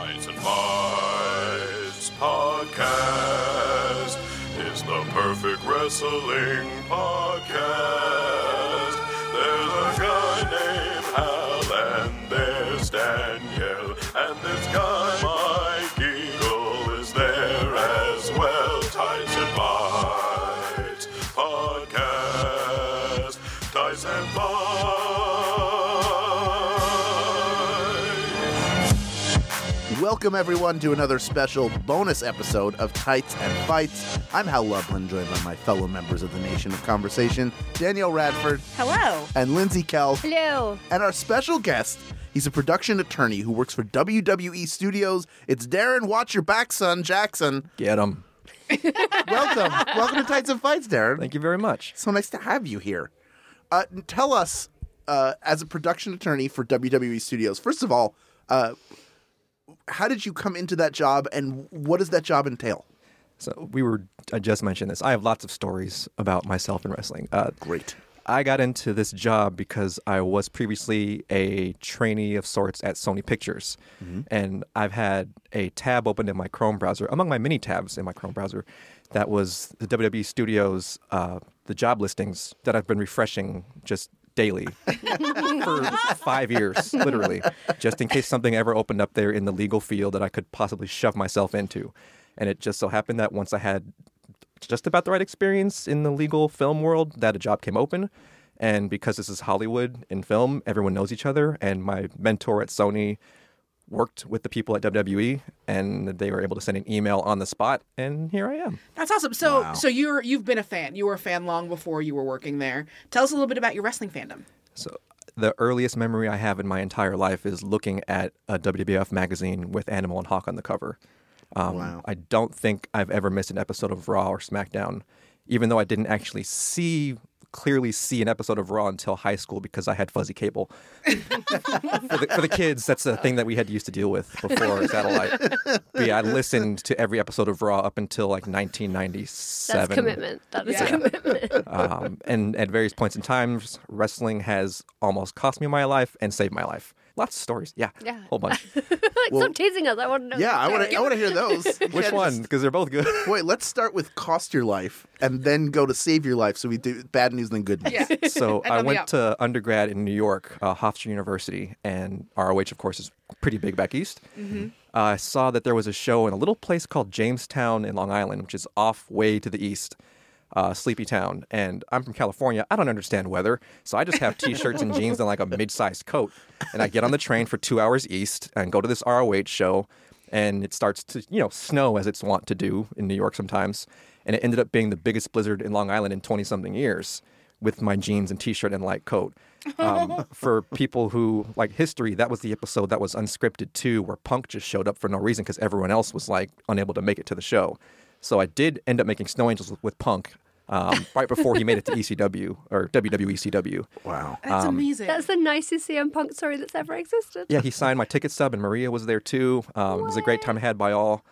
Tights and Fights podcast is the perfect wrestling podcast. Welcome, everyone, to another special bonus episode of Tights and Fights. I'm Hal Lublin, joined by my fellow members of the Nation of Conversation, Danielle Radford Hello. and Lindsey Kelk. Hello. And our special guest, he's a production attorney who works for WWE Studios. It's Daron Watch Your Back, Son Jackson. Get him. Welcome. Welcome to Tights and Fights, Daron. Thank you very much. So nice to have you here. Uh, tell us, uh, as a production attorney for WWE Studios, first of all, uh, how did you come into that job and what does that job entail? So we were. I just mentioned this. I have lots of stories about myself in wrestling. Uh, Great. I got into this job because I was previously a trainee of sorts at Sony Pictures, and I've had a tab open in my Chrome browser, among my many tabs in my Chrome browser, that was the WWE Studios, uh, the job listings that I've been refreshing just daily for five years, literally, just in case something ever opened up there in the legal field that I could possibly shove myself into. And it just so happened that once I had just about the right experience in the legal film world that a job came open. And because this is Hollywood in film, everyone knows each other. And my mentor at Sony worked with the people at WWE, and they were able to send an email on the spot. And here I am. That's awesome. So, Wow. so you're you've been a fan. You were a fan long before you were working there. Tell us a little bit about your wrestling fandom. So the earliest memory I have in my entire life is looking at a WWF magazine with Animal and Hawk on the cover. Um, Wow. I don't think I've ever missed an episode of Raw or SmackDown, even though I didn't actually see clearly see an episode of Raw until high school because I had fuzzy cable. for, the, for the kids, that's a thing that we had used to deal with before satellite. But yeah, I listened to every episode of Raw up until like 1997 That's commitment. That is Yeah. a commitment. um, and at various points in times, wrestling has almost cost me my life and saved my life. Lots of stories, yeah, Yeah. whole bunch. like, Well- stop teasing us. I want to know. Yeah, I want to. I want to hear those. Which one? Because they're both good. Wait, let's start with cost your life and then go to save your life. So we do bad news then good news. Yeah. so I went to undergrad in New York, uh, Hofstra University, and ROH, of course, is pretty big back east. Mm-hmm. Uh, I saw that there was a show in a little place called Jamestown in Long Island, which is off way to the east. Uh, sleepy town, and I'm from California. I don't understand weather, so I just have t-shirts and jeans and like a mid-sized coat. And I get on the train for two hours east and go to this ROH show, and it starts to you know snow as it's wont to do in New York sometimes. And it ended up being the biggest blizzard in Long Island in 20 something years with my jeans and t-shirt and light coat. Um, for people who like history, that was the episode that was unscripted too, where Punk just showed up for no reason because everyone else was like unable to make it to the show. So I did end up making Snow Angels with, with Punk um, right before he made it to ECW or WWE CW. Wow. That's amazing. That's the nicest CM Punk story that's ever existed. Yeah, he signed my ticket stub, and Maria was there too. Um, it was a great time had by all,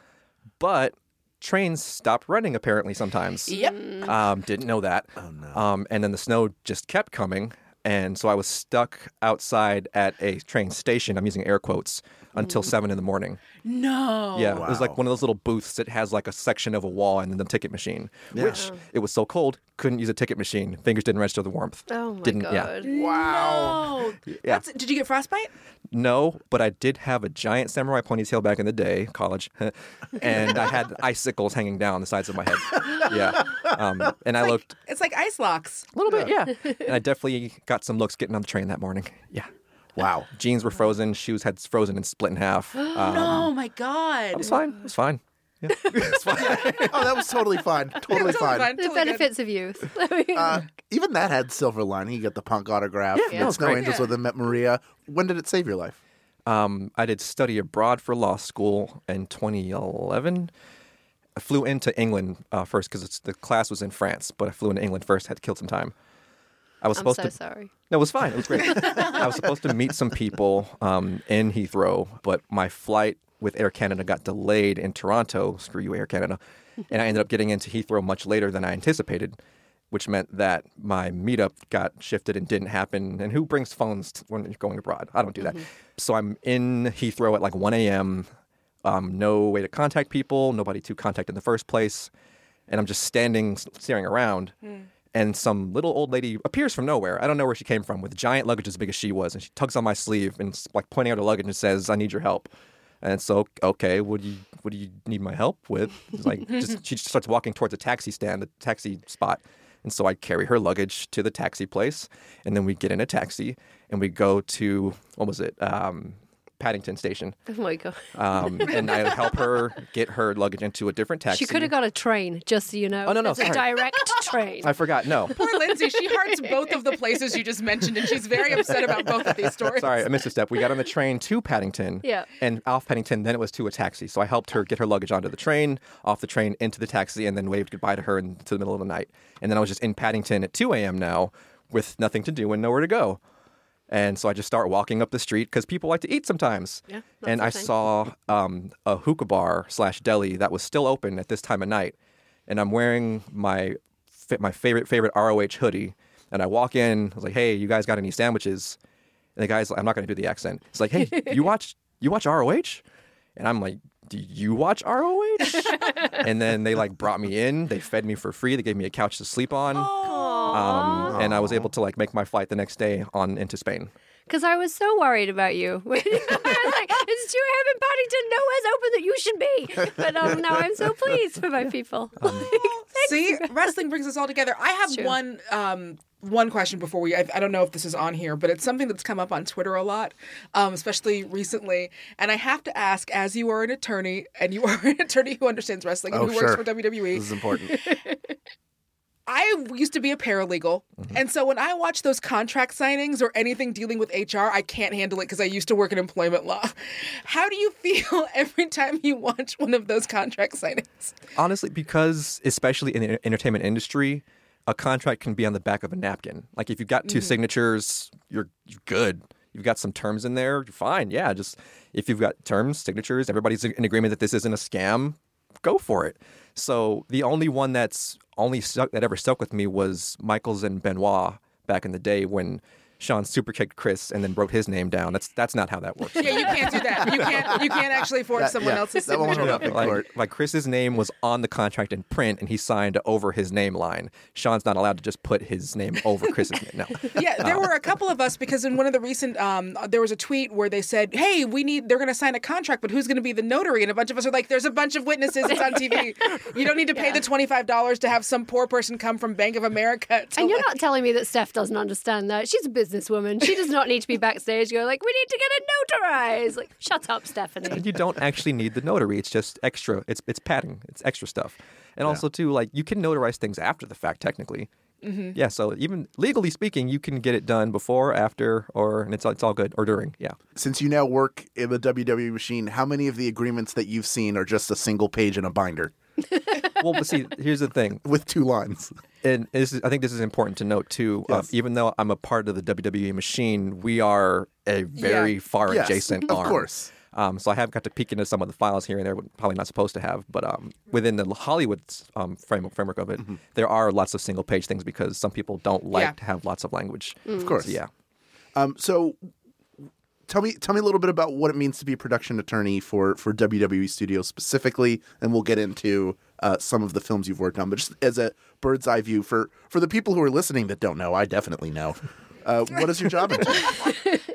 but trains stopped running apparently sometimes. yep. Um, didn't know that. Oh no. Um, and then the snow just kept coming, and so I was stuck outside at a train station. I'm using air quotes until seven in the morning. No. Yeah, it was like one of those little booths that has like a section of a wall and then the ticket machine. Which it was so cold, couldn't use a ticket machine. Fingers didn't register the warmth. Oh my didn't, god. Yeah. Wow. Yeah. That's, did you get frostbite? No, but I did have a giant samurai ponytail back in the day, college, and I had icicles hanging down the sides of my head. Yeah, um, and I looked It's like ice locks. a little bit, yeah, and I definitely got some looks getting on the train that morning. Yeah, Wow. jeans were frozen, shoes had frozen and split in half. Um, oh my god. it was fine. It was fine. Yeah, it's fine. Oh, that was totally fine. Totally fine. The Totally good. benefits of youth. Uh, even that had silver lining. You got the punk autograph. Yeah, you that was Snow great. Angels Yeah. with him met Maria. When did it save your life? Um, I did study abroad for law school in 2011. I flew into England uh, first because the class was in France, but I flew into England first. Had to kill some time. I was I'm supposed so to. sorry. No, it was fine. It was great. I was supposed to meet some people um, in Heathrow, but my flight with Air Canada got delayed in Toronto. Screw you, Air Canada. And I ended up getting into Heathrow much later than I anticipated, which meant that my meetup got shifted and didn't happen. And who brings phones when you're going abroad? I don't do that. So I'm in Heathrow at like 1 a.m. um, no way to contact people, nobody to contact in the first place, and I'm just standing, staring around. And some little old lady appears from nowhere. I don't know where she came from with giant luggage as big as she was, and she tugs on my sleeve and like pointing out her luggage and says, "I need your help." And so, okay, what do you what do you need my help with? It's like just, she just starts walking towards a taxi stand, a taxi spot. And so I carry her luggage to the taxi place, and then we get in a taxi and we go to what was it? Um, Paddington Station. Oh my god. Um, and I help her get her luggage into a different taxi. She could have got a train, just so you know. Oh, no, no, It's a direct train. I forgot. No, Poor Lindsey. She hearts both of the places you just mentioned, and she's very upset about both of these stories. sorry, I missed a step. We got on the train to Paddington. Yeah. And off Paddington, then it was to a taxi. So I helped her get her luggage onto the train, off the train into the taxi, and then waved goodbye to her into the middle of the night. And then I was just in Paddington at 2 a.m. now with nothing to do and nowhere to go. And so I just start walking up the street because people like to eat sometimes. Yeah, and I thing. saw um, a hookah bar slash deli that was still open at this time of night. And I'm wearing my my favorite favorite ROH hoodie. And I walk in. I was like, "Hey, you guys got any sandwiches?" And the guy's like, "I'm not going to do the accent." It's like, "Hey, you watch you watch ROH?" And I'm like, "Do you watch ROH?" and then they like brought me in. They fed me for free. They gave me a couch to sleep on. Um, and I was able to like make my flight the next day on into Spain. Because I was so worried about you. I was like, it's 2 a.m. in Paddington. Nowhere's open that you should be. But um, now I'm so pleased for my people. Um, See, wrestling brings us all together. I have one um, one question before we. I, I don't know if this is on here, but it's something that's come up on Twitter a lot, um, especially recently. And I have to ask, as you are an attorney, and you are an attorney who understands wrestling and Oh, who sure. works for WWE, This is important. I used to be a paralegal, mm-hmm. and so when I watch those contract signings or anything dealing with HR, I can't handle it because I used to work in employment law. How do you feel every time you watch one of those contract signings? Honestly, because especially in the entertainment industry, a contract can be on the back of a napkin. Like if you've got 2 mm-hmm. signatures, you're you're good. You've got some terms in there, you're fine. Yeah, just if you've got terms, signatures, everybody's in agreement that this isn't a scam, go for it. So the only one that's only stuck that ever stuck with me was Michaels and Benoit back in the day when Shawn superkicked Chris and then wrote his name down. That's that's not how that works. Yeah, you can't do that. You can't. You can't actually forge That- someone yeah, else's that won't hold up in like, court. like Chris's name was on the contract in print and he signed over his name line. Shawn's not allowed to just put his name over Chris's name. No. Yeah, there were a couple of us because in one of the recent, um, there was a tweet where they said, "Hey, we need they're going to sign a contract, but who's going to be the notary?" And a bunch of us are like, "There's a bunch of witnesses. It's on TV. You don't need to pay the twenty five dollars to have some poor person come from Bank of America." To And you're not telling me that Steph doesn't understand that. She's a businesswoman. She does not need to be backstage going like, we need to get it notarized. Like, shut up, Stephanie. And you don't actually need the notary. It's just extra. It's it's padding. It's extra stuff. And also too, like you can notarize things after the fact technically. Mm-hmm. Yeah, so even legally speaking, you can get it done before, after, or and it's it's all good or during. Yeah. Since you now work in the WWE machine, how many of the agreements that you've seen are just a single page in a binder Well, but see, here's the thing. with two lines? and this is, I think this is important to note too. Yes. even though I'm a part of the WWE machine, we are a very Yeah. far Yes, adjacent of arm. course. Um, so I have got to peek into some of the files here and there, probably not supposed to have, but um, within the Hollywood um, frame, framework of it, Mm-hmm. there are lots of single page things because some people don't like Yeah. to have lots of language. Of course. So, yeah. Um, so tell me tell me a little bit about what it means to be a production attorney for for WWE Studios specifically, and we'll get into uh, some of the films you've worked on. But just as a bird's eye view for for the people who are listening that don't know, I definitely know. Uh, what is your job entail?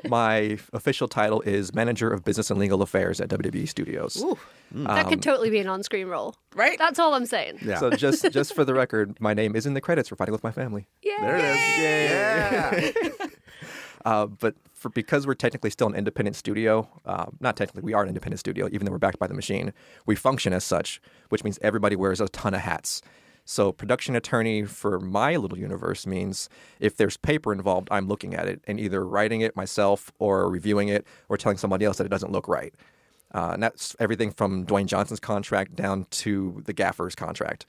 My official title is Manager of Business and Legal Affairs at WWE Studios. that could totally be an on screen role. Right? That's all I'm saying. Yeah. So just just for the record, my name is in the credits for Fighting with My Family. Yeah. there it is. Yeah. Uh, but for because we're technically still an independent studio, uh, not technically, we are an independent studio, even though we're backed by the machine. We function as such, which means everybody wears a ton of hats. So production attorney for my little universe means if there's paper involved, I'm looking at it and either writing it myself or reviewing it or telling somebody else that it doesn't look right. Uh, and that's everything from Dwayne Johnson's contract down to the gaffer's contract,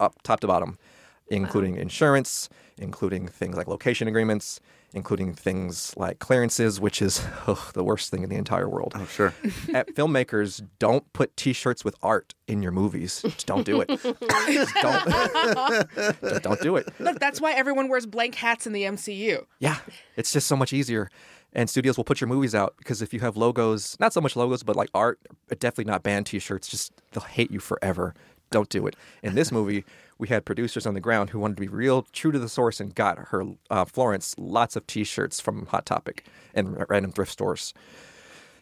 up top to bottom, including insurance, including things like location agreements, including things like clearances, which is ugh, oh, the worst thing in the entire world. Oh, sure. At filmmakers, don't put T-shirts with art in your movies. Just don't do it. Just don't. Just don't do it. Look, that's why everyone wears blank hats in the MCU. Yeah, it's just so much easier. And studios will put your movies out because if you have logos, not so much logos, but like art, definitely not band T-shirts, just they'll hate you forever. Don't do it. In this movie, we had producers on the ground who wanted to be real true to the source and got her uh, Florence lots of T-shirts from Hot Topic and random thrift stores.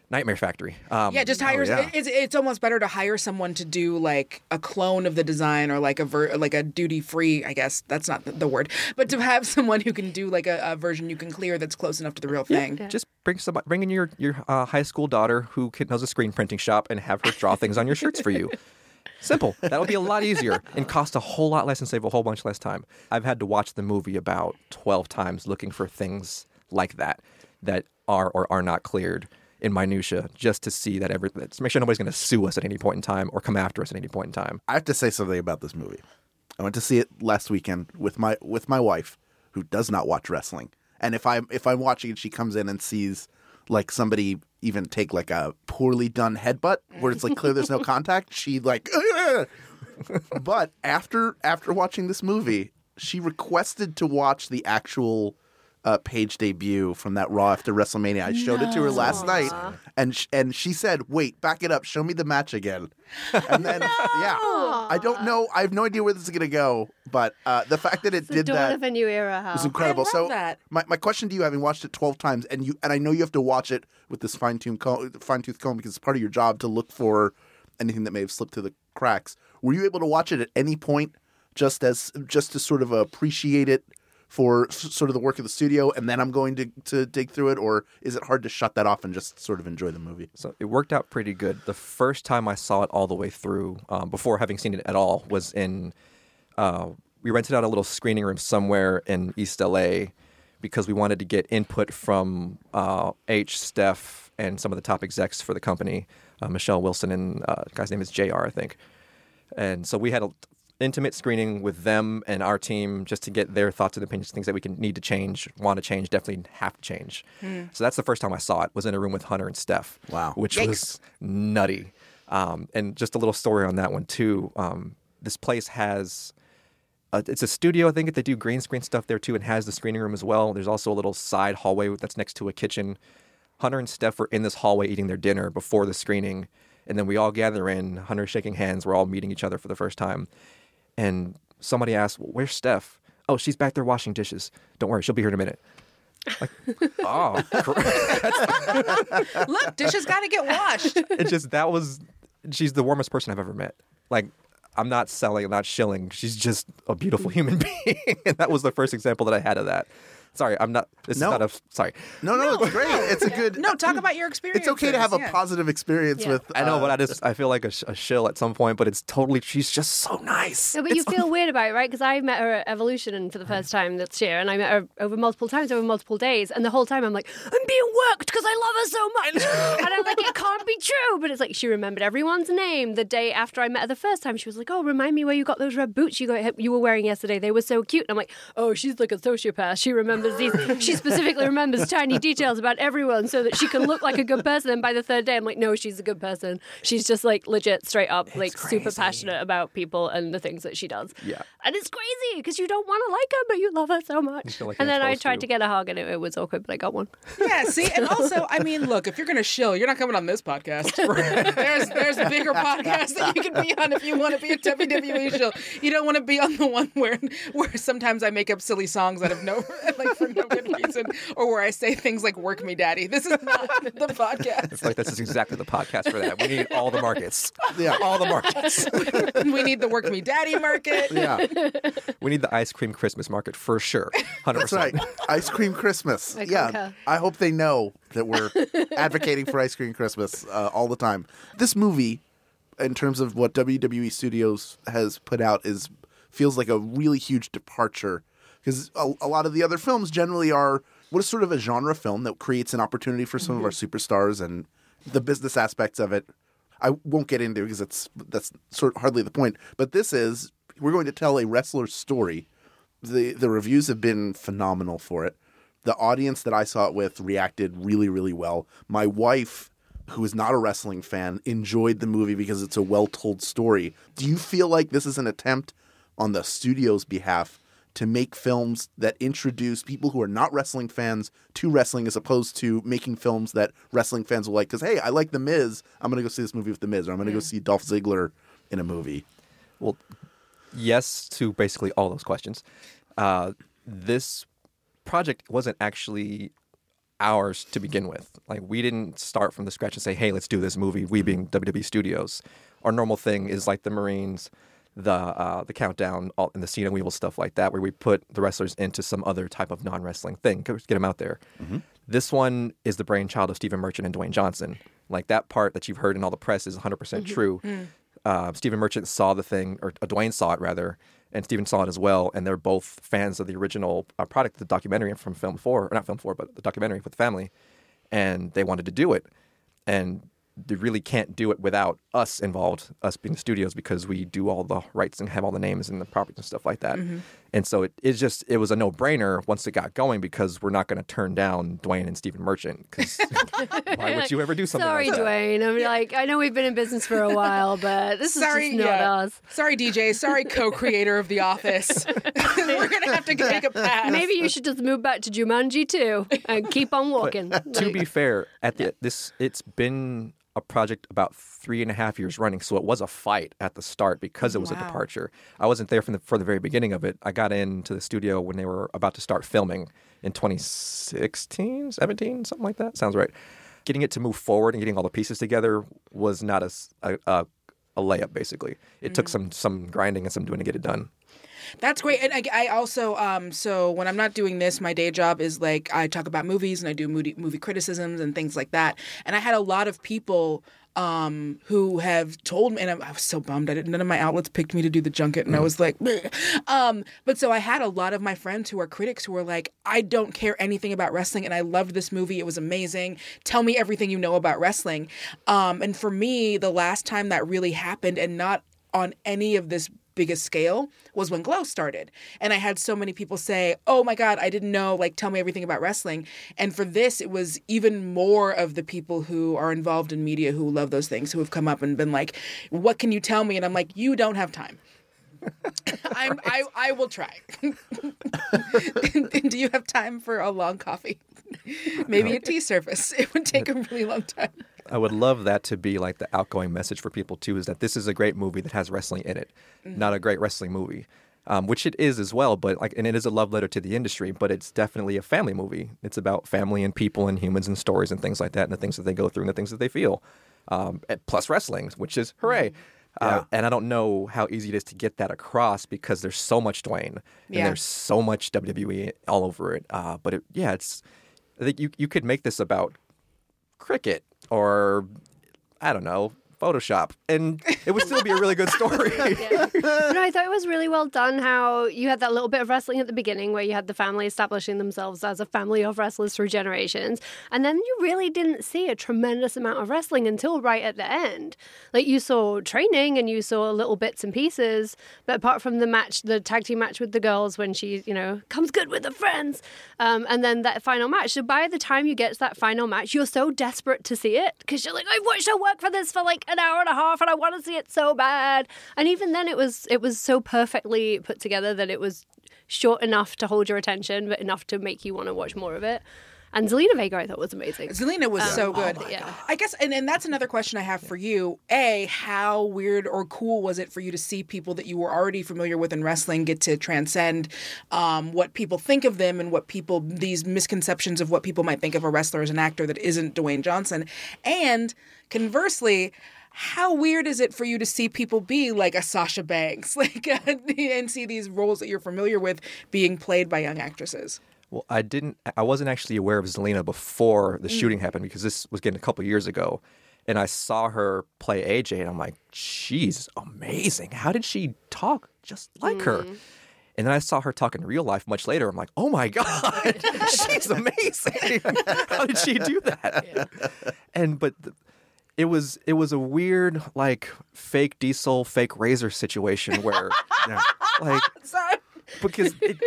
Nightmare Factory. Um, Yeah, just hire. yeah. It's it's almost better to hire someone to do like a clone of the design or like a ver- like a duty free. I guess that's not the, the word, but to have someone who can do like a, a version you can clear that's close enough to the real thing. Just bring somebody, bring in your your uh, high school daughter who can, knows a screen printing shop and have her draw things on your shirts for you. Simple. That would be a lot easier and cost a whole lot less and save a whole bunch less time. I've had to watch the movie about twelve times looking for things like that that are or are not cleared in minutia, just to see that every to make sure nobody's going to sue us at any point in time or come after us at any point in time. I have to say something about this movie. I went to see it last weekend with my with my wife, who does not watch wrestling. And if I'm if I'm watching and she comes in and sees like somebody even take like a poorly done headbutt where it's like clear there's no contact, she like. But after after watching this movie, she requested to watch the actual uh, page debut from that Raw after WrestleMania. I showed it to her last night, and sh- and she said, "Wait, back it up. Show me the match again." And then, yeah, I don't know. I have no idea where this is gonna go, but uh, the fact that it The did dawn that of a new era, Hal. was incredible. love so, that. my my question to you, having watched it twelve times, and you and I know you have to watch it with this fine tune comb, fine tooth comb because it's part of your job to look for anything that may have slipped through the cracks. Were you able to watch it at any point, just as just to sort of appreciate it? For sort of the work of the studio, and then I'm going to, to dig through it, or is it hard to shut that off and just sort of enjoy the movie? So it worked out pretty good. The first time I saw it all the way through, um, before having seen it at all, was in. Uh, we rented out a little screening room somewhere in East LA because we wanted to get input from uh, H, Steph, and some of the top execs for the company. Uh, Michelle Wilson and uh, guy's name is JR, I think. And so we had an intimate screening with them and our team just to get their thoughts and opinions, things that we can need to change, want to change, definitely have to change. So that's the first time I saw it. Was in a room with Hunter and Steph. Wow. which Yikes. was nutty. Um, and just a little story on that one too. Um, this place has. Uh, it's a studio, I think. They do green screen stuff there too, and has the screening room as well. There's also a little side hallway that's next to a kitchen. Hunter and Steph were in this hallway eating their dinner before the screening, and then we all gather in. Hunter shaking hands. We're all meeting each other for the first time, and somebody asked, well, "Where's Steph?" Oh, she's back there washing dishes. Don't worry, she'll be here in a minute. Like, oh, Look, dishes got to get washed. it just that was she's the warmest person I've ever met. Like I'm not selling, I'm not shilling. She's just a beautiful human being, and that was the first example that I had of that. Sorry, I'm not. This No. is not a. Sorry, No, no, it's great. It's a good. No, talk about your experience. it's okay to have a positive experience Yeah. with. I know, uh, but I just I feel like a, sh- a shill at some point. But it's totally. She's just so nice. No, but you It's- feel weird about it, right? Because I met her at Evolution for the first time this year, and I met her over multiple times, over multiple days, and the whole time I'm like, I'm being worked because I love her so much, and I'm like, it can't be true. But it's like she remembered everyone's name the day after I met her the first time. She was like, Oh, remind me where you got those red boots you got you were wearing yesterday. They were so cute. And I'm like, Oh, she's like a sociopath. She remembers these. She specifically remembers tiny details about everyone so that she can look like a good person. And by the third day, I'm like, No, she's a good person. She's just like legit, straight up, like super passionate about people and the things that she does. Yeah. And it's crazy because you don't want to like her, but you love her so much. like and then I tried to. to get a hug and it, it was awkward, but I got one. Yeah, see, and also, I mean, look, if you're gonna shill, you're not coming on this podcast. there's there's bigger podcasts that you can be on if you want to be a WWE shill. You don't want to be on the one where where sometimes I make up silly songs out of nowhere. like for no good reason, or where I say things like "Work me, daddy." This is not the podcast. It's like this is exactly the podcast for that. We need all the markets. Yeah. all the markets. we need the "Work me, daddy" market. Yeah, we need the ice cream Christmas market for sure. Hundred that's percent. right. Ice cream Christmas. I yeah, concur. I hope they know that we're advocating for ice cream Christmas uh, all the time. This movie, in terms of what WWE Studios has put out, is feels like a really huge departure because a, a lot of the other films generally are what is sort of a genre film that creates an opportunity for some of our mm-hmm. superstars and the business aspects of it. I won't get into because it's that's sort of hardly the point. But this is we're going to tell a wrestler's story. the The reviews have been phenomenal for it. The audience that I saw it with reacted really, really well. My wife, who is not a wrestling fan, enjoyed the movie because it's a well told story. Do you feel like this is an attempt on the studio's behalf to make films that introduce people who are not wrestling fans to wrestling as opposed to making films that wrestling fans will like because hey i like the miz i'm gonna go see this movie with the miz or i'm gonna go see dolph ziggler in a movie Well, yes to basically all those questions. Uh, this project wasn't actually ours to begin with. Like we didn't start from the scratch and say, "Hey, let's do this movie." We being WWE Studios, our normal thing is like the Marines, the uh, the countdown, all, and the Cena Weevil stuff like that, where we put the wrestlers into some other type of non wrestling thing, get them out there. This one is the brainchild of Stephen Merchant and Dwayne Johnson. Like that part that you've heard in all the press is 100% true. Uh, Stephen Merchant saw the thing, or uh, Dwayne saw it rather, and Stephen saw it as well. And they're both fans of the original uh, product, the documentary from Film 4, or not Film 4, but the documentary with the family. And they wanted to do it. And they really can't do it without us involved, us being the studios, because we do all the rights and have all the names and the properties and stuff like that. Mm-hmm. And so it, it's just, it was a no brainer once it got going because we're not going to turn down Dwayne and Stephen Merchant. Because why would you ever do something Sorry, like that? Dwayne. I'm like, I know we've been in business for a while, but this Sorry, is just not yeah. us. Sorry, DJ. Sorry, co-creator of The Office. We're gonna have to make a pass. Maybe you should just move back to Jumanji too and keep on walking. to be fair, at the this it's been a project about three and a half years running, so it was a fight at the start because it was a departure. I wasn't there from the for the very beginning of it. I got into the studio when they were about to start filming in 2016, 17, something like that. Sounds right. Getting it to move forward and getting all the pieces together was not a a layup. Basically, it took mm. some some grinding and some doing to get it done. That's great. And I, I also, um, so when I'm not doing this, my day job is like I talk about movies and I do movie, movie criticisms and things like that. And I had a lot of people um, who have told me, and I, I was so bummed. I didn't, none of my outlets picked me to do the junket, and I was like, um, but so I had a lot of my friends who are critics who were like, I don't care anything about wrestling, and I loved this movie. It was amazing. Tell me everything you know about wrestling. Um, and for me, the last time that really happened, and not on any of this biggest scale was when Glow started. And I had so many people say, Oh my God, I didn't know, like, tell me everything about wrestling. And for this, it was even more of the people who are involved in media who love those things who have come up and been like, What can you tell me? And I'm like, You don't have time. I'm, I, I will try. Do you have time for a long coffee? Maybe a tea service. It would take a really long time. I would love that to be like the outgoing message for people too. Is that this is a great movie that has wrestling in it, not a great wrestling movie, um, which it is as well. But like, and it is a love letter to the industry. But it's definitely a family movie. It's about family and people and humans and stories and things like that, and the things that they go through and the things that they feel. Um, and plus wrestling, which is hooray. Uh, and I don't know how easy it is to get that across because there's so much Dwayne and Yeah. there's so much WWE all over it. Uh, but it, yeah, it's I think you you could make this about cricket or I don't know Photoshop, and it would still be a really good story. But I thought it was really well done how you had that little bit of wrestling at the beginning where you had the family establishing themselves as a family of wrestlers through generations. And then you really didn't see a tremendous amount of wrestling until right at the end. Like you saw training and you saw little bits and pieces. But apart from the match, the tag team match with the girls when she, you know, comes good with the friends. Um, and then that final match. So by the time you get to that final match, you're so desperate to see it because you're like, I've watched her work for this for like an hour and a half and I want to see it so bad. And even then it was it was so perfectly put together that it was short enough to hold your attention, but enough to make you want to watch more of it. And Zelina Vega I thought was amazing. Zelina was so good. yeah. I guess, and, and that's another question I have for you. A, how weird or cool was it for you to see people that you were already familiar with in wrestling get to transcend um, what people think of them and what people, these misconceptions of what people might think of a wrestler as an actor that isn't Dwayne Johnson? And conversely, how weird is it for you to see people be like a Sasha Banks, like, and see these roles that you're familiar with being played by young actresses? well, I didn't. I wasn't actually aware of Zelina before the mm. shooting happened because this was getting a couple years ago, and I saw her play AJ, and I'm like, she's amazing. How did she talk just like her? Mm. And then I saw her talk in real life much later. I'm like, oh my god, she's amazing. How did she do that? And but. The, it was it was a weird like fake diesel fake razor situation where like Sorry. because it,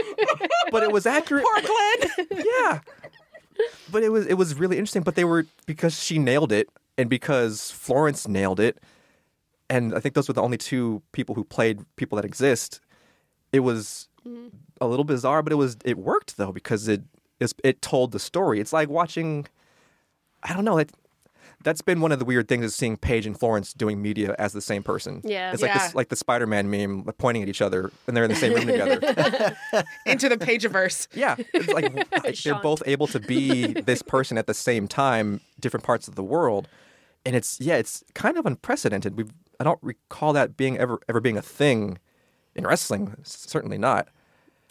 but it was accurate Poor Glenn. yeah but it was it was really interesting but they were because she nailed it and because florence nailed it and i think those were the only two people who played people that exist it was mm-hmm. a little bizarre, but it was it worked though because it it, it told the story. It's like watching. I don't know. It, that's been one of the weird things is seeing Paige and Florence doing media as the same person. Yeah. it's like Yeah. this, like the Spider-Man meme, like, pointing at each other, and they're in the same room together. Into the Pageverse. Yeah, it's like they're Sean. both able to be this person at the same time, different parts of the world, and it's yeah, it's kind of unprecedented. We I don't recall that being ever ever being a thing in wrestling. Certainly not.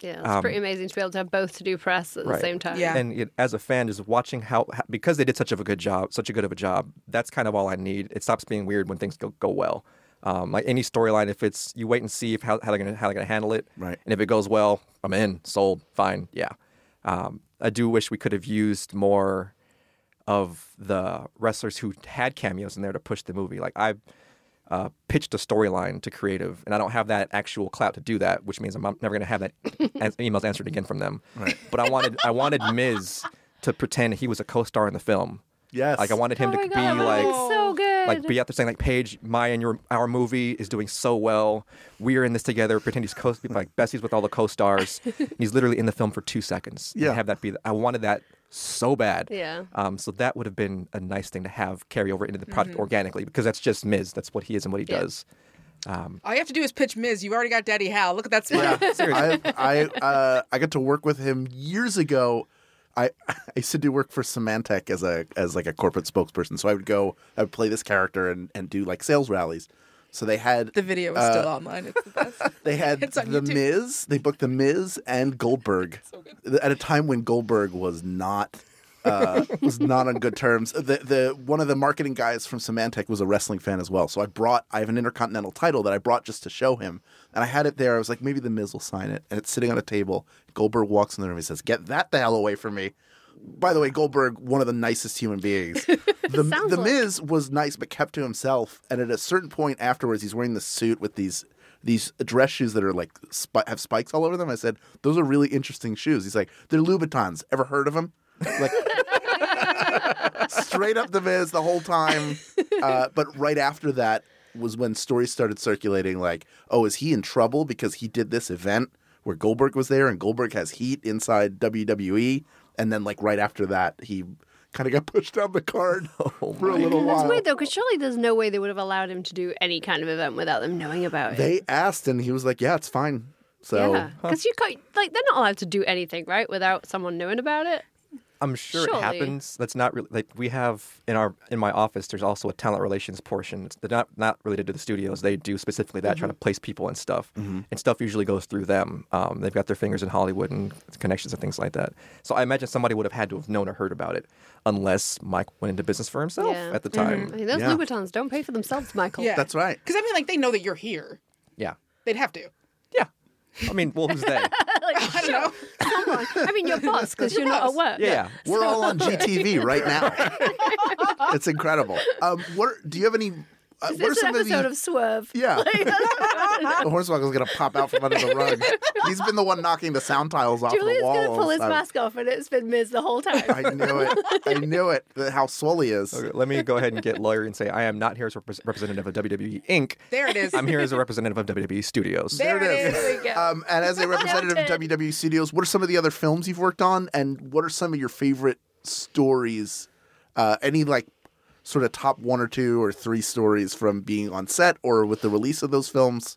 Yeah, it's pretty amazing to be able to have both to do press at the Um, same time. Yeah. And it, as a fan, just watching how how- because they did such of a good job, such a good of a job. That's kind of all I need. It stops being weird when things go go well. Um, like any storyline, if it's you wait and see if how, how they're gonna how they're gonna handle it, Right. And if it goes well, I'm in, sold, fine, yeah. Um, I do wish we could have used more of the wrestlers who had cameos in there to push the movie. Like I uh, pitched a storyline to creative, and I don't have that actual clout to do that, which means I'm never going to have that an- emails answered again from them. Right. But I wanted I wanted Miz to pretend he was a co-star in the film. Yes. Like I wanted him Oh to my be God, that like so good. like be out there saying like Paige, my and your our movie is doing so well. We're in this together. Pretend he's co like Bessie's with all the co-stars. he's literally in the film for two seconds. And Yeah. have that be. I wanted that so bad. Yeah. Um. So that would have been a nice thing to have carry over into the product organically because that's just Miz. That's what he is and what he Yeah. does. All you have to do is pitch Miz. You've already got Daddy Hal. Look at that smile. Yeah, I I uh, I got to work with him years ago. I I used to do work for Symantec as a as like a corporate spokesperson. So I would go, I would play this character and, and do like sales rallies. So they had The video is still online. It's the best. they had It's on the YouTube. Miz. They booked the Miz and Goldberg at a time when Goldberg was not uh, was not on good terms. The the one of the marketing guys from Symantec was a wrestling fan as well. So I brought I have an intercontinental title that I brought just to show him, and I had it there. I was like, maybe the Miz will sign it, and it's sitting on a table. Goldberg walks in the room. He says, "Get that the hell away from me." By the way, Goldberg, one of the nicest human beings. The, the like- Miz was nice, but kept to himself. And at a certain point afterwards, he's wearing the suit with these these dress shoes that are like spi- have spikes all over them. I said, "Those are really interesting shoes." He's like, "They're Louboutins. Ever heard of them?" Like straight up the Miz the whole time. Uh, but right after that was when stories started circulating. Like, oh, is he in trouble because he did this event where Goldberg was there and Goldberg has heat inside WWE? And then like right after that, he kind of got pushed down the card oh for a little That's while. weird though, because surely there's no way they would have allowed him to do any kind of event without them knowing about it. They asked, and he was like, "Yeah, it's fine." So yeah, because you can't like they're not allowed to do anything right without someone knowing about it. I'm sure Surely. it happens. That's not really like we have in our in my office. There's also a talent relations portion. It's they're not not related to the studios. They do specifically that, trying to mm-hmm. place people and stuff. Mm-hmm. And stuff usually goes through them. Um, they've got their fingers in Hollywood and connections and things like that. So I imagine somebody would have had to have known or heard about it, unless Mike went into business for himself Yeah. at the time. Mm-hmm. I mean, those Yeah. Louboutins don't pay for themselves, Michael. Yeah. that's right. Because I mean, like they know that you're here. Yeah, They'd have to. yeah. I mean, well, who's they? I don't know. Someone. I mean, your boss because you're not at work. Yeah. We're all on GTV right now. it's incredible. Um, what do you have any? Uh, what are It's an some of episode the? of Swerve. Yeah. the hornswoggle's gonna pop out from under the rug. He's been the one knocking the sound tiles off Julian's the wall. gonna pull his time. mask off, and it's been Miz the whole time. I knew it. I knew it. How swole he is. Okay, let me go ahead and get lawyer and say I am not here as a repres- representative of WWE Inc. There it is. I'm here as a representative of WWE Studios. There, There it it is. is. There we go. Um, and as a representative of Noted. WWE Studios, what are some of the other films you've worked on, and what are some of your favorite stories? Uh, any like sort of top one or two or three stories from being on set or with the release of those films?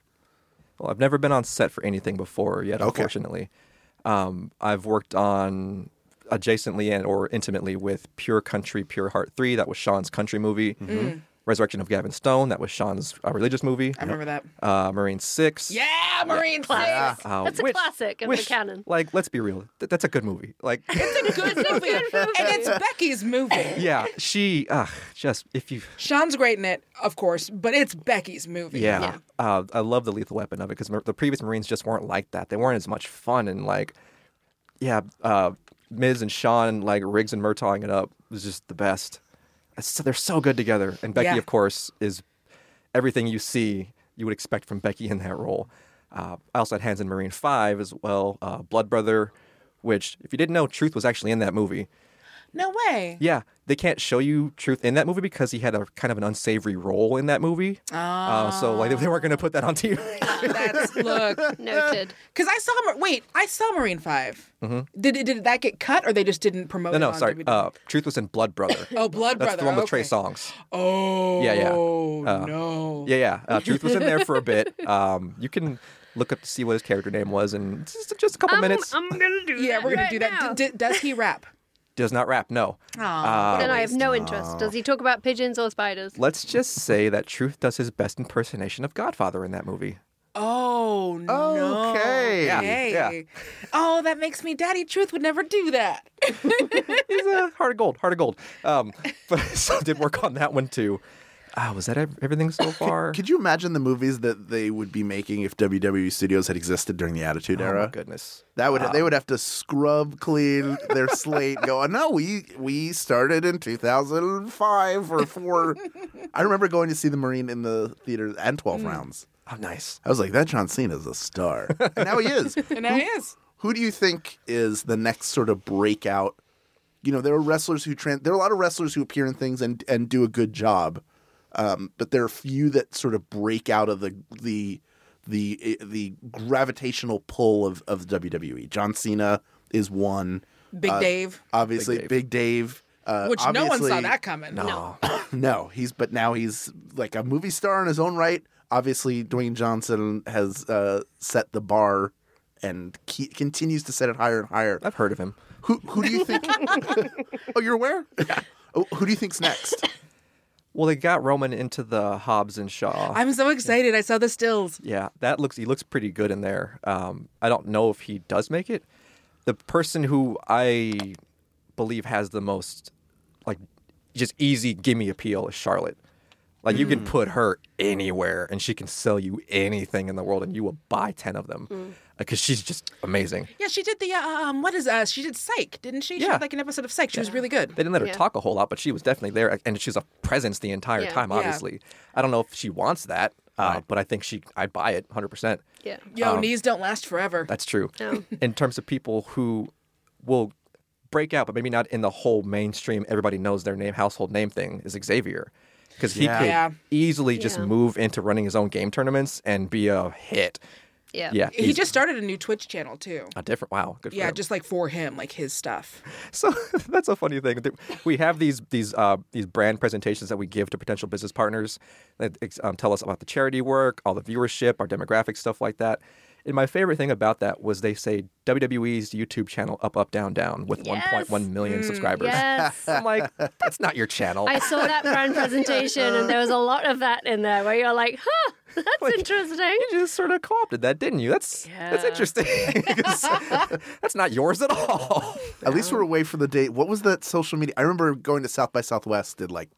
Well, I've never been on set for anything before yet, Okay. unfortunately. Um, I've worked on adjacently and or intimately with Pure Country, Pure Heart 3. That was Shawn's country movie. Resurrection of Gavin Stone. That was Shawn's uh, religious movie. I remember that. Uh, Marine 6. Yeah, Marine Classic. Six. Uh, That's a which- classic of which, the canon. Like, let's be real. Th- that's a good movie. Like, It's a good movie. and it's Becky's movie. yeah, she, uh, just, if you, Shawn's great in it, of course, but it's Becky's movie. Yeah, Yeah. Uh, I love the lethal weapon of it because the previous Marines just weren't like that. They weren't as much fun and like, yeah, uh, Miz and Sean like Riggs and Murtaughing it up was just the best. So- they're so good together, and Becky, Yeah. of course, is everything you see you would expect from Becky in that role. Uh, I also had hands in Marine Five as well, uh, Blood Brother, which if you didn't know, Truth was actually in that movie. No way. Yeah, they can't show you Truth in that movie because he had a kind of an unsavory role in that movie. Uh, so like they weren't going to put that on TV. That's look. Noted. Because I saw. Wait, I saw Marine 5 Did it? Did that get cut, or they just didn't promote? Mm-hmm. no, it no, on sorry. DVD? Uh, Truth was in Blood Brother. oh, Blood That's Brother. the one with Trey okay. Songs. Oh, Yeah, yeah. Uh, no. Yeah, yeah. Uh, Truth was in there for a bit. Um, you can look up to see what his character name was, and just, just a couple I'm, minutes. I'm gonna do Yeah, that we're gonna right do that. D- d- does he rap? Does not rap. No. Aw. Uh, then I have no interest. Does he talk about pigeons or spiders? let's just say that Truth does his best impersonation of Godfather in that movie. Oh no. Okay. Yeah, Okay. yeah. Oh, that makes me. Daddy Truth would never do that. He's a heart of gold, heart of gold. Um, but so I did work on that one too. Ah, was that everything so far? Could you imagine the movies that they would be making if WWE Studios had existed during the Attitude era? oh Era? my goodness. That would they would have to scrub clean their slate. and Go, no, we we started in 2005 or four. I remember going to see the Marine in the theater and 12 rounds. Oh, nice. I was like, that John Cena's a star, and now he is. And now he is. Who do you think is the next sort of breakout? You know, there are wrestlers who trans. There are a lot of wrestlers who appear in things and and do a good job, um, but there are a few that sort of break out of the the the the gravitational pull of of the WWE. John Cena is one. Big Uh, Dave, obviously, Big Big Dave. uh, which no one saw that coming. No. no, he's but now he's like a movie star in his own right. Obviously, Dwayne Johnson has uh, set the bar and ke- continues to set it higher and higher. I've heard of him. Who who do you think? oh, you're aware? Yeah. Oh, who do you think's next? Well, they got Roman into the Hobbs and Shaw. I'm so excited. I saw the stills. Yeah, that looks he looks pretty good in there. Um, I don't know if he does make it. The person who I believe has the most like just easy gimme appeal is Charlotte. Like you Hmm. can put her anywhere and she can sell you anything in the world and you will buy 10 of them Hmm. Because she's just amazing. Yeah, she did the uh, um. What is uh? She did Psych, didn't she? She Yeah. had like an episode of Psych. She was really good. They didn't let her Yeah. talk a whole lot, but she was definitely there and she was a presence the entire Yeah. time Yeah. obviously. I don't know if she wants that, uh, but I think she I'd buy it 100%. Yeah. Yo, knees don't last forever. That's true. No. In terms of people who will break out, but maybe not in the whole mainstream, everybody knows their name, household name thing, is Xavier. Because he Yeah. could Yeah. easily just Yeah. move into running his own game tournaments and be a hit. Yeah. Yeah. he he's just started a new Twitch channel too. a different. Wow. Good for Yeah, him. just like for him, like his stuff. So that's a funny thing. We have these these uh, these brand presentations that we give to potential business partners that um, tell us about the charity work, all the viewership, our demographic stuff like that. And my favorite thing about that was they say WWE's YouTube channel up up down down with Yes. 1.1 million mm, subscribers. Yes. I'm like, that's not your channel. I saw that brand presentation, and there was a lot of that in there where you're like, huh, that's interesting. you just sort of co-opted that, didn't you? That's that's Yeah. interesting. 'Cause that's not yours at all. At least we're away from the date. What was that social media? I remember going to South by Southwest did like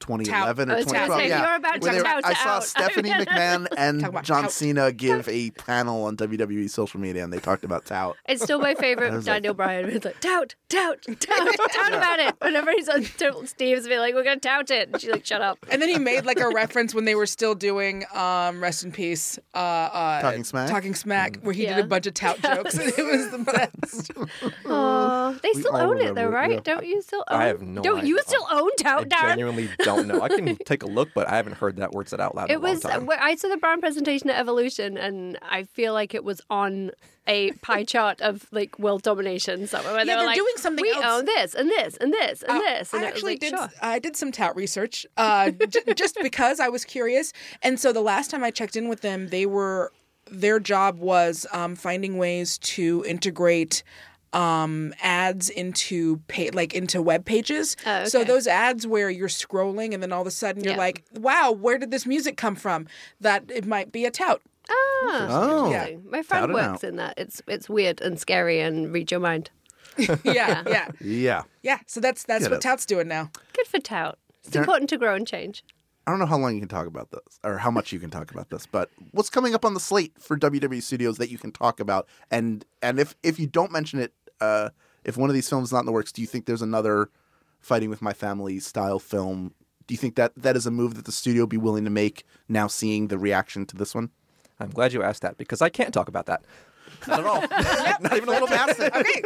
2011 Tout. Or 2012. say, yeah. you're about to they were- tout I saw out. Stephanie McMahon and John tout. Cena give a panel on WWE social media, and they talked about tout. It's still my favorite was like- Daniel Bryan. It's like, tout, tout, tout, tout about it. Whenever he's on Steve's be like, we're going to tout it. And she's like, shut up. And then he made like a reference when they were still doing um rest in peace uh, uh Talking Smack? Talking Smack where he Yeah. did a bunch of tout jokes and it was the best. Aw, they still own it though, right? yeah. Don't you still own I have no Don't you still own tout, Daron? genuinely don't know. I can take a look, but I haven't heard that word said out loud. in It a long was. time. I saw the brand presentation at Evolution, and I feel like it was on a pie chart of like world domination somewhere. Where Yeah, they were they're like, doing something We else." own this and this and this and Uh, this. And I actually like, did. sure. I did some tout research, uh, j- just because I was curious. And so the last time I checked in with them, they were their job was um, finding ways to integrate um ads into pay like into web pages Oh, so those ads where you're scrolling and then all of a sudden you're Yeah. like wow where did this music come from that it might be a tout Ah, Oh. Yeah. my friend Tout works out. in that. It's it's weird and scary and read your mind. yeah yeah Yeah. yeah so that's that's Get what it. tout's doing now Good for tout. It's Daron- important to grow and change. I don't know how long you can talk about this or how much you can talk about this, but what's coming up on the slate for WWE Studios that you can talk about? And and if if you don't mention it, uh, if one of these films is not in the works, do you think there's another Fighting with My Family style film? Do you think that that is a move that the studio would be willing to make now, seeing the reaction to this one? I'm glad you asked that because I can't talk about that. Not at all. Not even a little bit. Okay.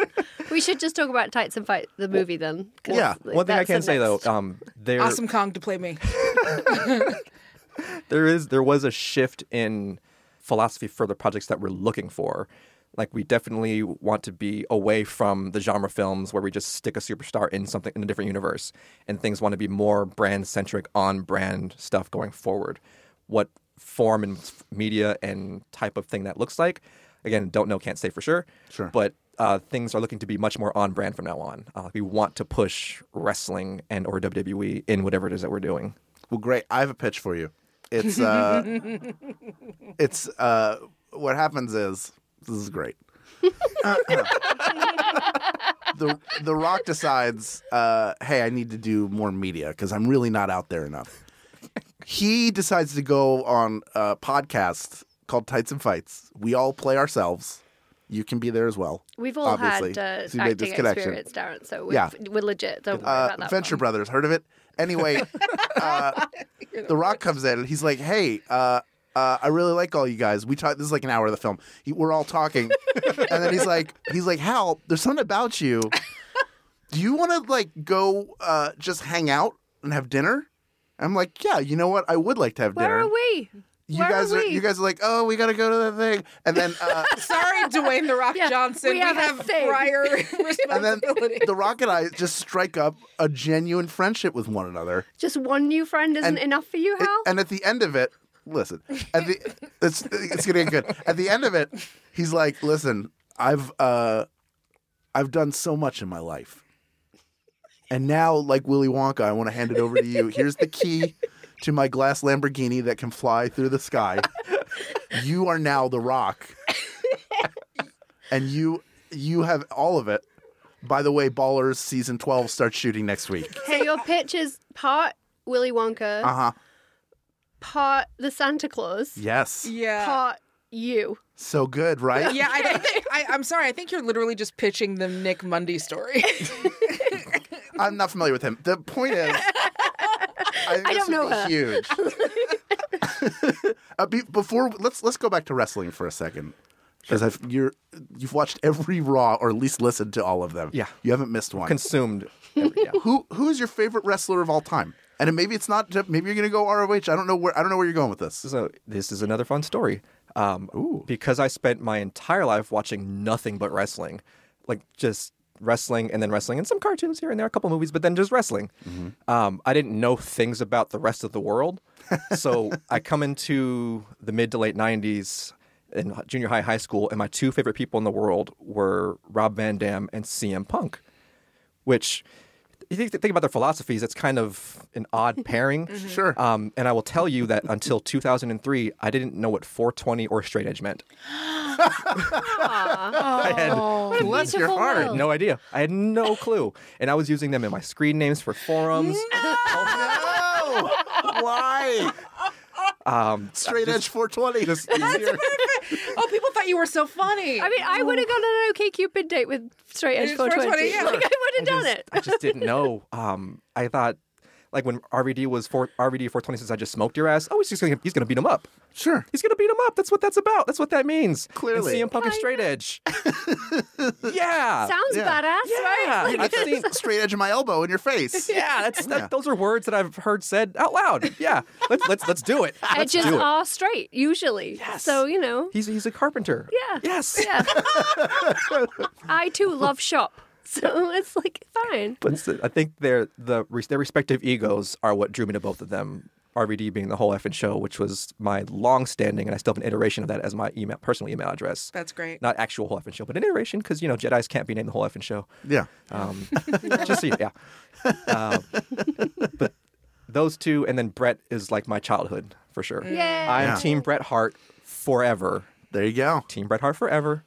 We should just talk about Tights and Fight, the movie, then. Yeah. One thing I can say though, um, there Awesome Kong to play me. there is there was a shift in philosophy for the projects that we're looking for. Like we definitely want to be away from the genre films where we just stick a superstar in something in a different universe, and things want to be more brand centric, on brand stuff going forward. What form and media and type of thing that looks like, again, don't know, can't say for sure. Sure. But uh, things are looking to be much more on brand from now on. Uh, we want to push wrestling and or WWE in whatever it is that we're doing. Well, great. I have a pitch for you. It's uh, it's uh, what happens is this is great. the The Rock decides, uh, hey, I need to do more media because I'm really not out there enough. He decides to go on a podcast called Tights and Fights. We all play ourselves. You can be there as well. We've all obviously. had uh, So you made this acting experience, Daron, so we're, Yeah. we're legit. Don't worry uh, about that. Venture one. Brothers. Heard of it? Anyway, uh, The Rock comes in and he's like, "Hey, uh, uh, I really like all you guys. We talk. This is like an hour of the film. He, we're all talking, and then he's like, he's like, Hal, there's something about you. Do you want to like go uh, just hang out and have dinner? I'm like, yeah. You know what? I would like to have Where dinner. are we? You Where guys are are, we? you guys are like, oh, we got to go to the thing, and then. Uh, Sorry, Dwayne the Rock Yeah, Johnson. we We have have, a thing. prior and then responsibility. The Rock and I just strike up a genuine friendship with one another. Just one new friend isn't And- enough for you, It- Hal? and at the end of it, listen, at the it's it's gonna get good. At the end of it, he's like, "Listen, I've uh, I've done so much in my life, and now, like Willy Wonka, I want to hand it over to you. Here's the key to my glass Lamborghini that can fly through the sky. You are now the Rock, and you you have all of it." By the way, Ballers season twelve starts shooting next week. so your pitch is part Willy Wonka, Uh huh. Part the Santa Claus, Yes. yeah. part you. So good, right? Yeah, I think I, I'm sorry. I think you're literally just pitching the Nick Mundy story. I'm not familiar with him. The point is, I, think I this don't know would be Huge. uh, be, before let's let's go back to wrestling for a second because I've you're you've watched every Raw or at least listened to all of them. Yeah. you haven't missed one. Consumed. every- yeah. who who is your favorite wrestler of all time? And maybe it's not. Maybe you're going to go ROH. I don't know where. I don't know where you're going with this. So this is another fun story. Um, Because I spent my entire life watching nothing but wrestling, like just wrestling and then wrestling and some cartoons here and there, a couple movies, but then just wrestling. Um, I didn't know things about the rest of the world, so I come into the mid to late '90s in junior high, high school, and my two favorite people in the world were Rob Van Dam and CM Punk, which. You think, think about their philosophies, it's kind of an odd pairing. Sure. Um, and I will tell you that until 2003, I didn't know what 420 or straight edge meant. I had What a Bless your heart. world. no idea. I had no clue. And I was using them in my screen names for forums. no, why? Um, Straight just- edge 420. just easier. oh, people thought you were so funny. I mean, I would have gone on an OK Cupid date with straight edge 420. 420, yeah. Like, I would have done just- it. I just didn't know. Um, I thought, like when RVD was for RVD 420 says, "I just smoked your ass." Oh, he's just gonna he's gonna beat him up. Sure. He's gonna beat him up. That's what that's about. That's what that means. Clearly. and CM Punk is straight edge. yeah. Sounds Yeah. badass, right? Yeah. Like, I've seen. Straight edge of my elbow in your face. Yeah, that's Yeah. that, those are words that I've heard said out loud. Yeah, let's let's let's do it. Let's edges do it. are straight usually. Yes. So you know. He's he's a carpenter. Yeah. Yes. Yeah. I too love shop, so it's like fine. But it's- I think their the their respective egos are what drew me to both of them. RVD being the whole effing show, which was my long standing, and I still have an iteration of that as my email personal email address. That's great. Not actual whole effing show, but an iteration because you know Jedi's can't be named the whole effing show. Yeah. Um, just so you, yeah. Um, but those two, and then Bret is like my childhood for sure. Yeah. I'm Yeah. Team Bret Hart forever. There you go. Team Bret Hart forever.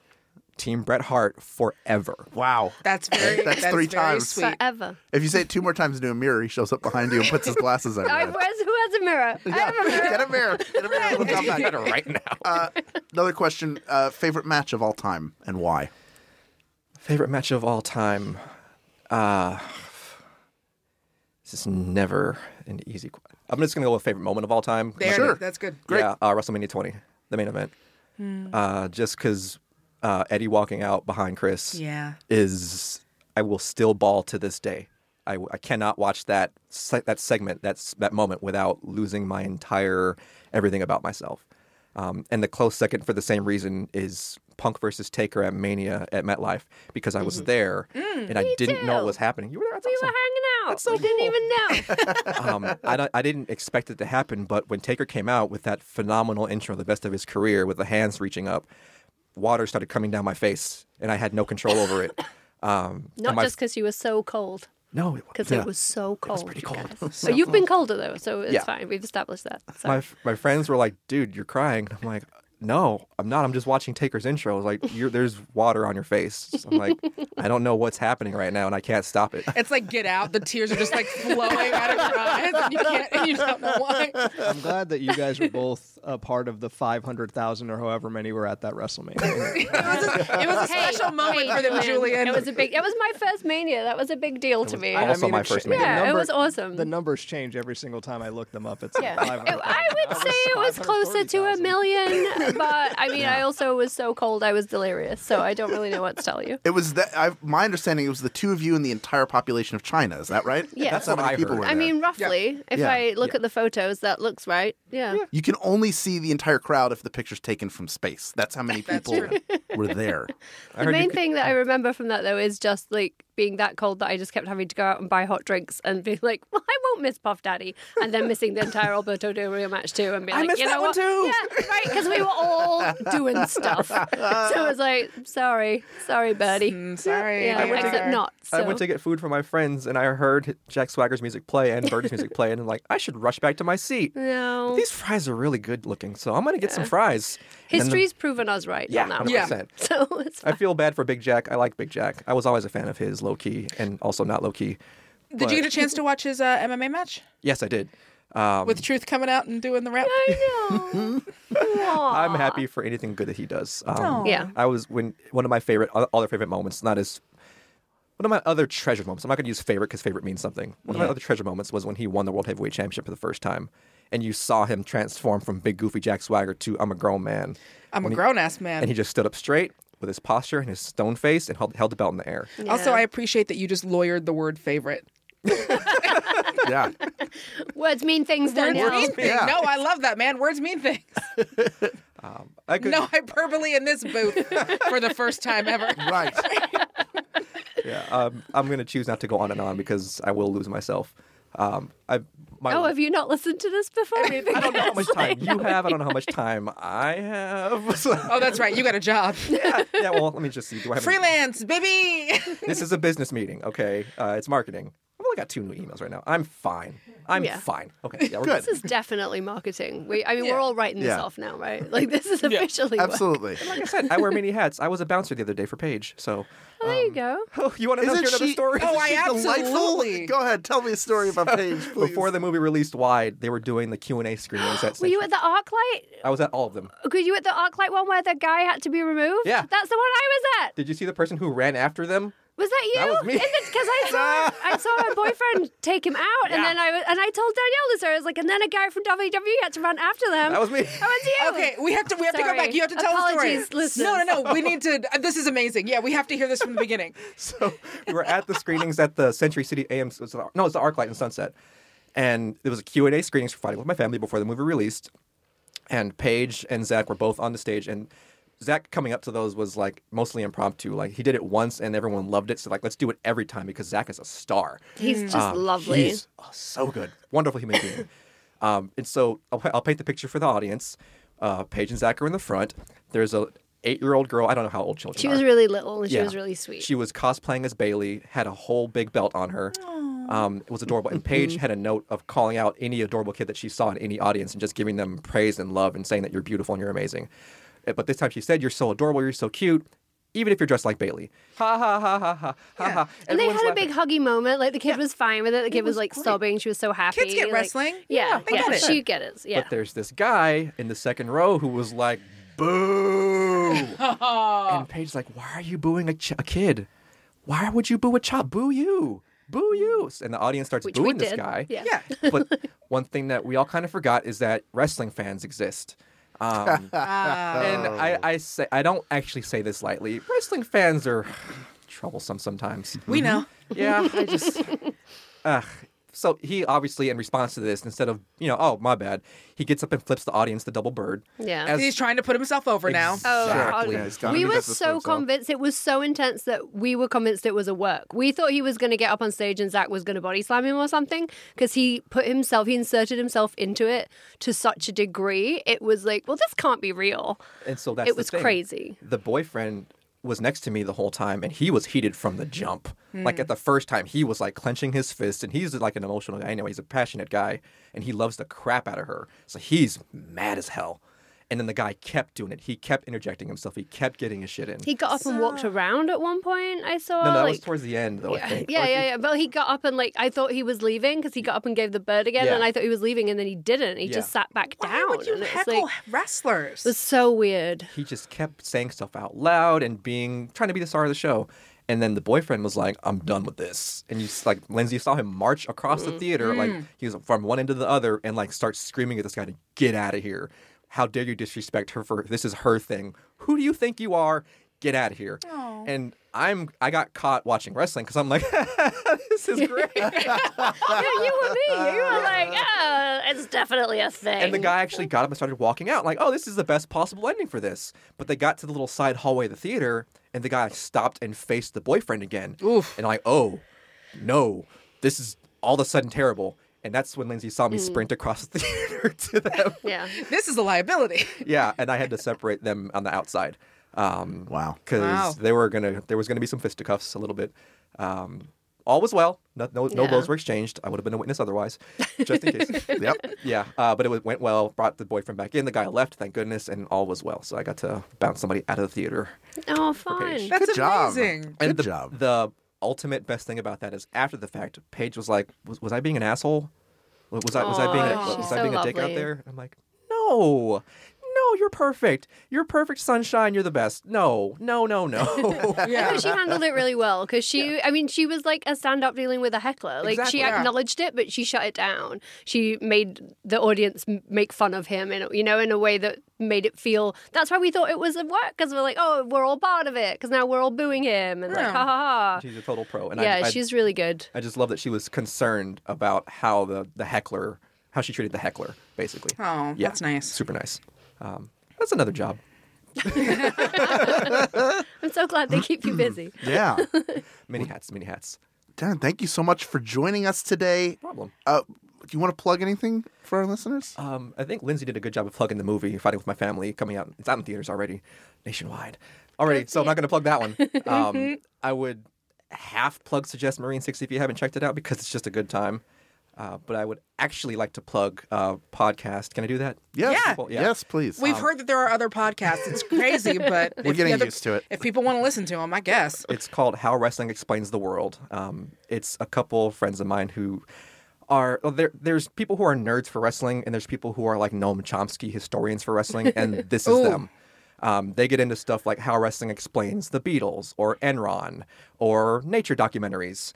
Team Bret Hart forever. Wow. That's very. That's that's, three very times. Sweet. Forever. If you say it two more times into a mirror, he shows up behind you and puts his glasses on. I, your head. where's, who has a mirror? I have a mirror. Get a mirror. Get a mirror. We'll come back. right now. Uh, another question: uh, Favorite match of all time and why? Favorite match of all time. Uh, this is never an easy. qu- I'm just gonna go with favorite moment of all time. There, Sure. that's good. Great. Yeah, uh, WrestleMania 20, the main event. Uh, just because uh, Eddie walking out behind Chris Yeah. is I will still bawl to this day. I, I cannot watch that that segment that's that moment without losing my entire everything about myself. Um, and the close second for the same reason is Punk versus Taker at Mania at MetLife because I was there and I didn't know too. what was happening. You were there. That's We awesome. were hanging out. That's so we didn't even know. um, I, I didn't expect it to happen, but when Taker came out with that phenomenal intro, the best of his career, with the hands reaching up, water started coming down my face, and I had no control over it. Um, Not my- just because you were so cold. no, it- Because yeah. it was so cold. It was pretty cold. But you've been colder though, so it's Yeah. fine. We've established that. So. my my friends were like, "Dude, you're crying." I'm like, "No, I'm not. I'm just watching Taker's intro." I was like, you're, "There's water on your face." I'm like, "I don't know what's happening right now, and I can't stop it." It's like Get Out. The tears are just like flowing out of your eyes, and you can't, and you don't know why. I'm glad that you guys were both a part of the 500,000 or however many were at that WrestleMania. It was a, it was a Hey, special moment hey, for them, Julian. It was a big. It was my first mania. That was a big deal to me. I Also my it first Mania. the Yeah, it was awesome. The numbers change every single time I look them up. It's Yeah, like It- 500,000. I would say it was closer to a million, but I mean, I also was so cold, I was delirious, so I don't really know what to tell you. It was that. I, my understanding it was the two of you and the entire population of China. Is that right? Yeah. that's how That's what many I people heard. were I there. mean, roughly, if Yeah, I look yeah. at the photos, that looks right. Yeah. you can only see the entire crowd if the picture's taken from space. That's how many people were there. I The heard you main could- thing that I remember from that though is just like being that cold that I just kept having to go out and buy hot drinks and be like, well, I won't miss Puff Daddy, and then missing the entire Alberto Del Rio match too, and be I like, missed you that know one what? too. Yeah, right, because we were all doing stuff. So I was like, sorry, sorry, Birdie. Mm, sorry. Yeah, here we except are. not. I went to get food for my friends, and I heard Jack Swagger's music play and Birdie's music play, and I'm like, I should rush back to my seat. no. These fries are really good looking, so I'm gonna get some fries. And then- History's proven us right yeah, on that. 100%. one. So it's I feel bad for Big Jack. I like Big Jack. I was always a fan of his, low key, and also not low key. Did you get a chance to watch his uh, MMA match Yes, I did. Um, with Truth coming out and doing the rap? I know. I'm happy for anything good that he does. Um, Yeah. I was when one of my favorite other favorite moments, not as one of my other treasure moments. I'm not going to use favorite because favorite means something. One of my other treasure moments was when he won the World Heavyweight Championship for the first time, and you saw him transform from big goofy Jack Swagger to I'm a grown man, I'm a When he- grown ass man. and he just stood up straight with his posture and his stone face and held, held the belt in the air. Also, I appreciate that you just lawyered the word favorite. Yeah, Words mean things, Words Danielle. mean things. Yeah. No, I love that, man. Words mean things. I could, No hyperbole in this booth for the first time ever. right. yeah, um, I'm going to choose not to go on and on because I will lose myself. Um, I, my, Oh, have you not listened to this before? I don't know how much time you have. I don't know how much time I have. So- Oh, that's right. You got a job. yeah, yeah. Well, let me just see. Do I have any- Freelance, baby. This is a business meeting. Okay, uh, it's marketing. I've only got two new emails right now. I'm fine. I'm Yeah. fine. Okay, yeah, we're Good. This is definitely marketing. We, I mean, Yeah. we're all writing this Yeah. off now, right? Like this is officially. work. Absolutely. Like I said, I wear many hats. I was a bouncer the other day for Paige. So, Oh, there you um, go. oh, you want to know Isn't hear another she? story? Oh, I She's delightful? absolutely- Go ahead. Tell me a story about Paige, please. Before the movie released wide, they were doing the Q and A screenings. At Were you Century- at the ArcLight? I was at all of them. Were you at the ArcLight one where the guy had to be removed? Yeah. That's the one I was at. Did you see the person who ran after them? Was that you? That was me. Because I saw I saw my boyfriend take him out, and then I was, and I told Danielle this. I was like, and then a guy from WWE had to run after them. That was me. That was you. Okay, we have to. We have to go back. You have to tell Apologies, the story. listeners. No, no, no. We need to. uh, This is amazing. Yeah, we have to hear this from the beginning. So we were at the screenings at the Century City AM. it was the- No, it's the ArcLight in Sunset, and there was a Q and A screenings for Fighting with My Family before the movie released. And Paige and Zach were both on the stage, and Zach coming up to those was like mostly impromptu. Like he did it once, and everyone loved it. So like, let's do it every time because Zach is a star. He's just Um, lovely. He's oh, so good, wonderful human being. um, and so I'll, I'll paint the picture for the audience. Uh, Paige and Zach are in the front. There's a eight-year-old girl. I don't know how old children She was are. was really little and she Yeah. was really sweet. She was cosplaying as Bayley, had a whole big belt on her. Um, it was adorable. And Paige had a note of calling out any adorable kid that she saw in any audience and just giving them praise and love and saying that you're beautiful and you're amazing. Uh, But this time she said, You're so adorable, you're so cute, even if you're dressed like Bayley. Ha ha ha ha ha ha ha. and they Everyone's had a big huggy moment. Like the kid was fine with it. The kid was, like sobbing. She was so happy. Kids get like- wrestling. Yeah, they yeah, get it. she get it. Yeah. But there's this guy in the second row who was like, boo. and Paige's like, why are you booing a, ch- a kid? Why would you boo a child? Boo you. Boo you. And the audience starts Which booing this guy. Yeah. Yeah. but one thing that we all kind of forgot is that wrestling fans exist. Um, and I, I say I don't actually say this lightly. Wrestling fans are troublesome sometimes. We know. Yeah, I just. Ugh. So he obviously, in response to this, instead of you know, oh my bad, he gets up and flips the audience the double bird. Yeah. As- He's trying to put himself over now. Oh, Exactly. God. We were so convinced it was so intense that we were convinced it was a work. We thought he was going to get up on stage and Zach was going to body slam him or something because he put himself, he inserted himself into it to such a degree. It was like, well, this can't be real. And so that's It the was thing. crazy. The boyfriend was next to me the whole time, and he was heated from the jump. Like at hmm. the first time, he was like clenching his fist, and he's like an emotional guy anyway. He's a passionate guy, and he loves the crap out of her. So he's mad as hell. And then the guy kept doing it. He kept interjecting himself. He kept getting his shit in. He got up and walked around at one point. I saw. no, that like, was towards the end, though. I yeah, think. yeah, Or yeah, he- yeah. But he got up and like I thought he was leaving because he got up and gave the bird again, Yeah. and I thought he was leaving, and then he didn't. He Yeah. just sat back Why down. would you and it was heckle like, wrestlers? it was so weird. he just kept saying stuff out loud and being trying to be the star of the show. And then the boyfriend was like, "I'm done with this." And you like Lindsey saw him march across the mm. theater, like mm. he was from one end to the other, and like start screaming at this guy to get out of here. How dare you disrespect her for this is her thing? Who do you think you are? Get out of here. And I'm I got caught watching wrestling because I'm like, this is great. yeah, you were me. You were like, oh, it's definitely a thing. And the guy actually got up and started walking out, like, oh, this is the best possible ending for this. But they got to the little side hallway of the theater, and the guy stopped and faced the boyfriend again. Oof. And like, oh, no, this is all of a sudden terrible. And that's when Lindsey saw me sprint across the theater to them. yeah. this is a liability. yeah, and I had to separate them on the outside. Um, Wow. because Wow. they were gonna there was gonna be some fisticuffs a little bit. Um, all was well. No, no, no blows were exchanged. I would have been a witness otherwise, just in case. Yep. Yeah, uh, but it went well. Brought the boyfriend back in. The guy left, thank goodness, and all was well. So I got to bounce somebody out of the theater. Oh, Paige. fine. That's Good job. amazing. Good and the, job. The ultimate best thing about that is after the fact, Paige was like, "Was, was I being an asshole? Was, I was I being a, was I so being a dick out there?" I'm like, "No." No, you're perfect. You're perfect, sunshine. You're the best. No, no, no, no. Yeah. thought she handled it really well because she, I mean, she was like a stand up dealing with a heckler. Like Exactly. she Yeah. acknowledged it, but she shut it down. She made the audience make fun of him, in, a- you know, in a way that made it feel. That's why we thought it was a work because we're like, oh, we're all part of it because now we're all booing him and like, Yeah. ha ha ha. She's a total pro. And Yeah, I, I, she's really good. I just love that she was concerned about how the, the heckler, how she treated the heckler, basically. Oh, Yeah. that's nice. Super nice. Um, that's another job. I'm so glad they keep you busy. Yeah. Many hats, many hats. Dan, thank you so much for joining us today. Problem. Uh, do you want to plug anything for our listeners? Um, I think Lindsey did a good job of plugging the movie Fighting with My Family coming out. It's out in theaters already, nationwide. Already, so I'm not going to plug that one. Um, I would half plug Suggest Marine 60 if you haven't checked it out because it's just a good time. Uh, but I would actually like to plug a podcast. Can I do that? Yes. Yeah. Well, yeah. Yes, please. We've heard that there are other podcasts. It's crazy, but We're getting other- used to it. If people want to listen to them, I guess. It's called How Wrestling Explains the World. Um, it's a couple friends of mine who are well, there. There's people who are nerds for wrestling, and there's people who are like Noam Chomsky historians for wrestling, and this is them. Um, they get into stuff like how wrestling explains the Beatles, or Enron, or nature documentaries.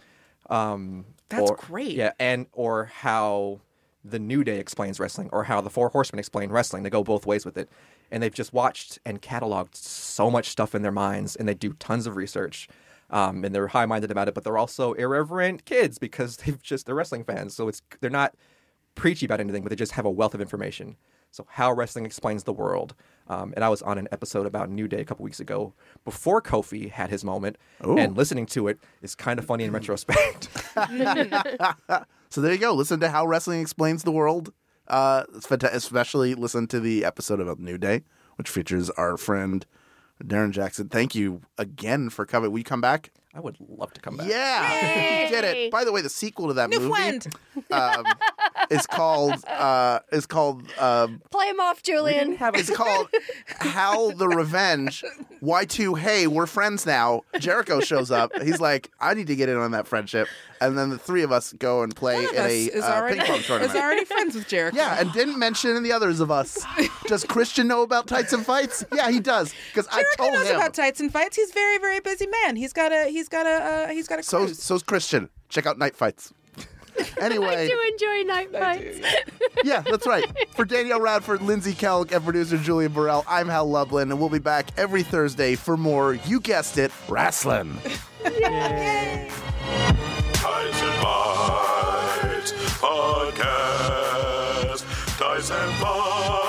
Um, That's or- great. Yeah, and or how the New Day explains wrestling, or how the Four Horsemen explain wrestling. They go both ways with it, and they've just watched and cataloged so much stuff in their minds, and they do tons of research. Um, and they're high-minded about it, but they're also irreverent kids because they've just they're wrestling fans. So it's they're not preachy about anything, but they just have a wealth of information. So how wrestling explains the world. Um, and I was on an episode about New Day a couple weeks ago before Kofi had his moment, and listening to it is kind of funny in retrospect. So there you go. Listen to how wrestling explains the world. Uh, especially listen to the episode about New Day, which features our friend Daron Jackson. Thank you again for coming. Will you come back? I would love to come back. Yeah, you did it. By the way, the sequel to that New movie um, is called uh, is called um, Play him off, Julian. it's called Hal the Revenge. Y two. Hey, we're friends now. Jericho shows up. He's like, I need to get in on that friendship, and then the three of us go and play in a is uh, already ping pong tournament. is tournament. already friends with Jericho. Yeah, and didn't mention any others of us. Does Christian know about tights and fights? Yeah, he does because I told knows him. about tights and fights. He's very, very busy man. He's got a he's got a uh, he's got a so cruise. so's Christian. Check out Night Fights. Anyway, I do enjoy night fights. yeah, that's right. For Danielle Radford, Lindsey Kelk, and producer Julian Burrell, I'm Hal Lublin, and we'll be back every Thursday for more, you guessed it, wrestling. Ties and Bites Podcast. Ties and Bites.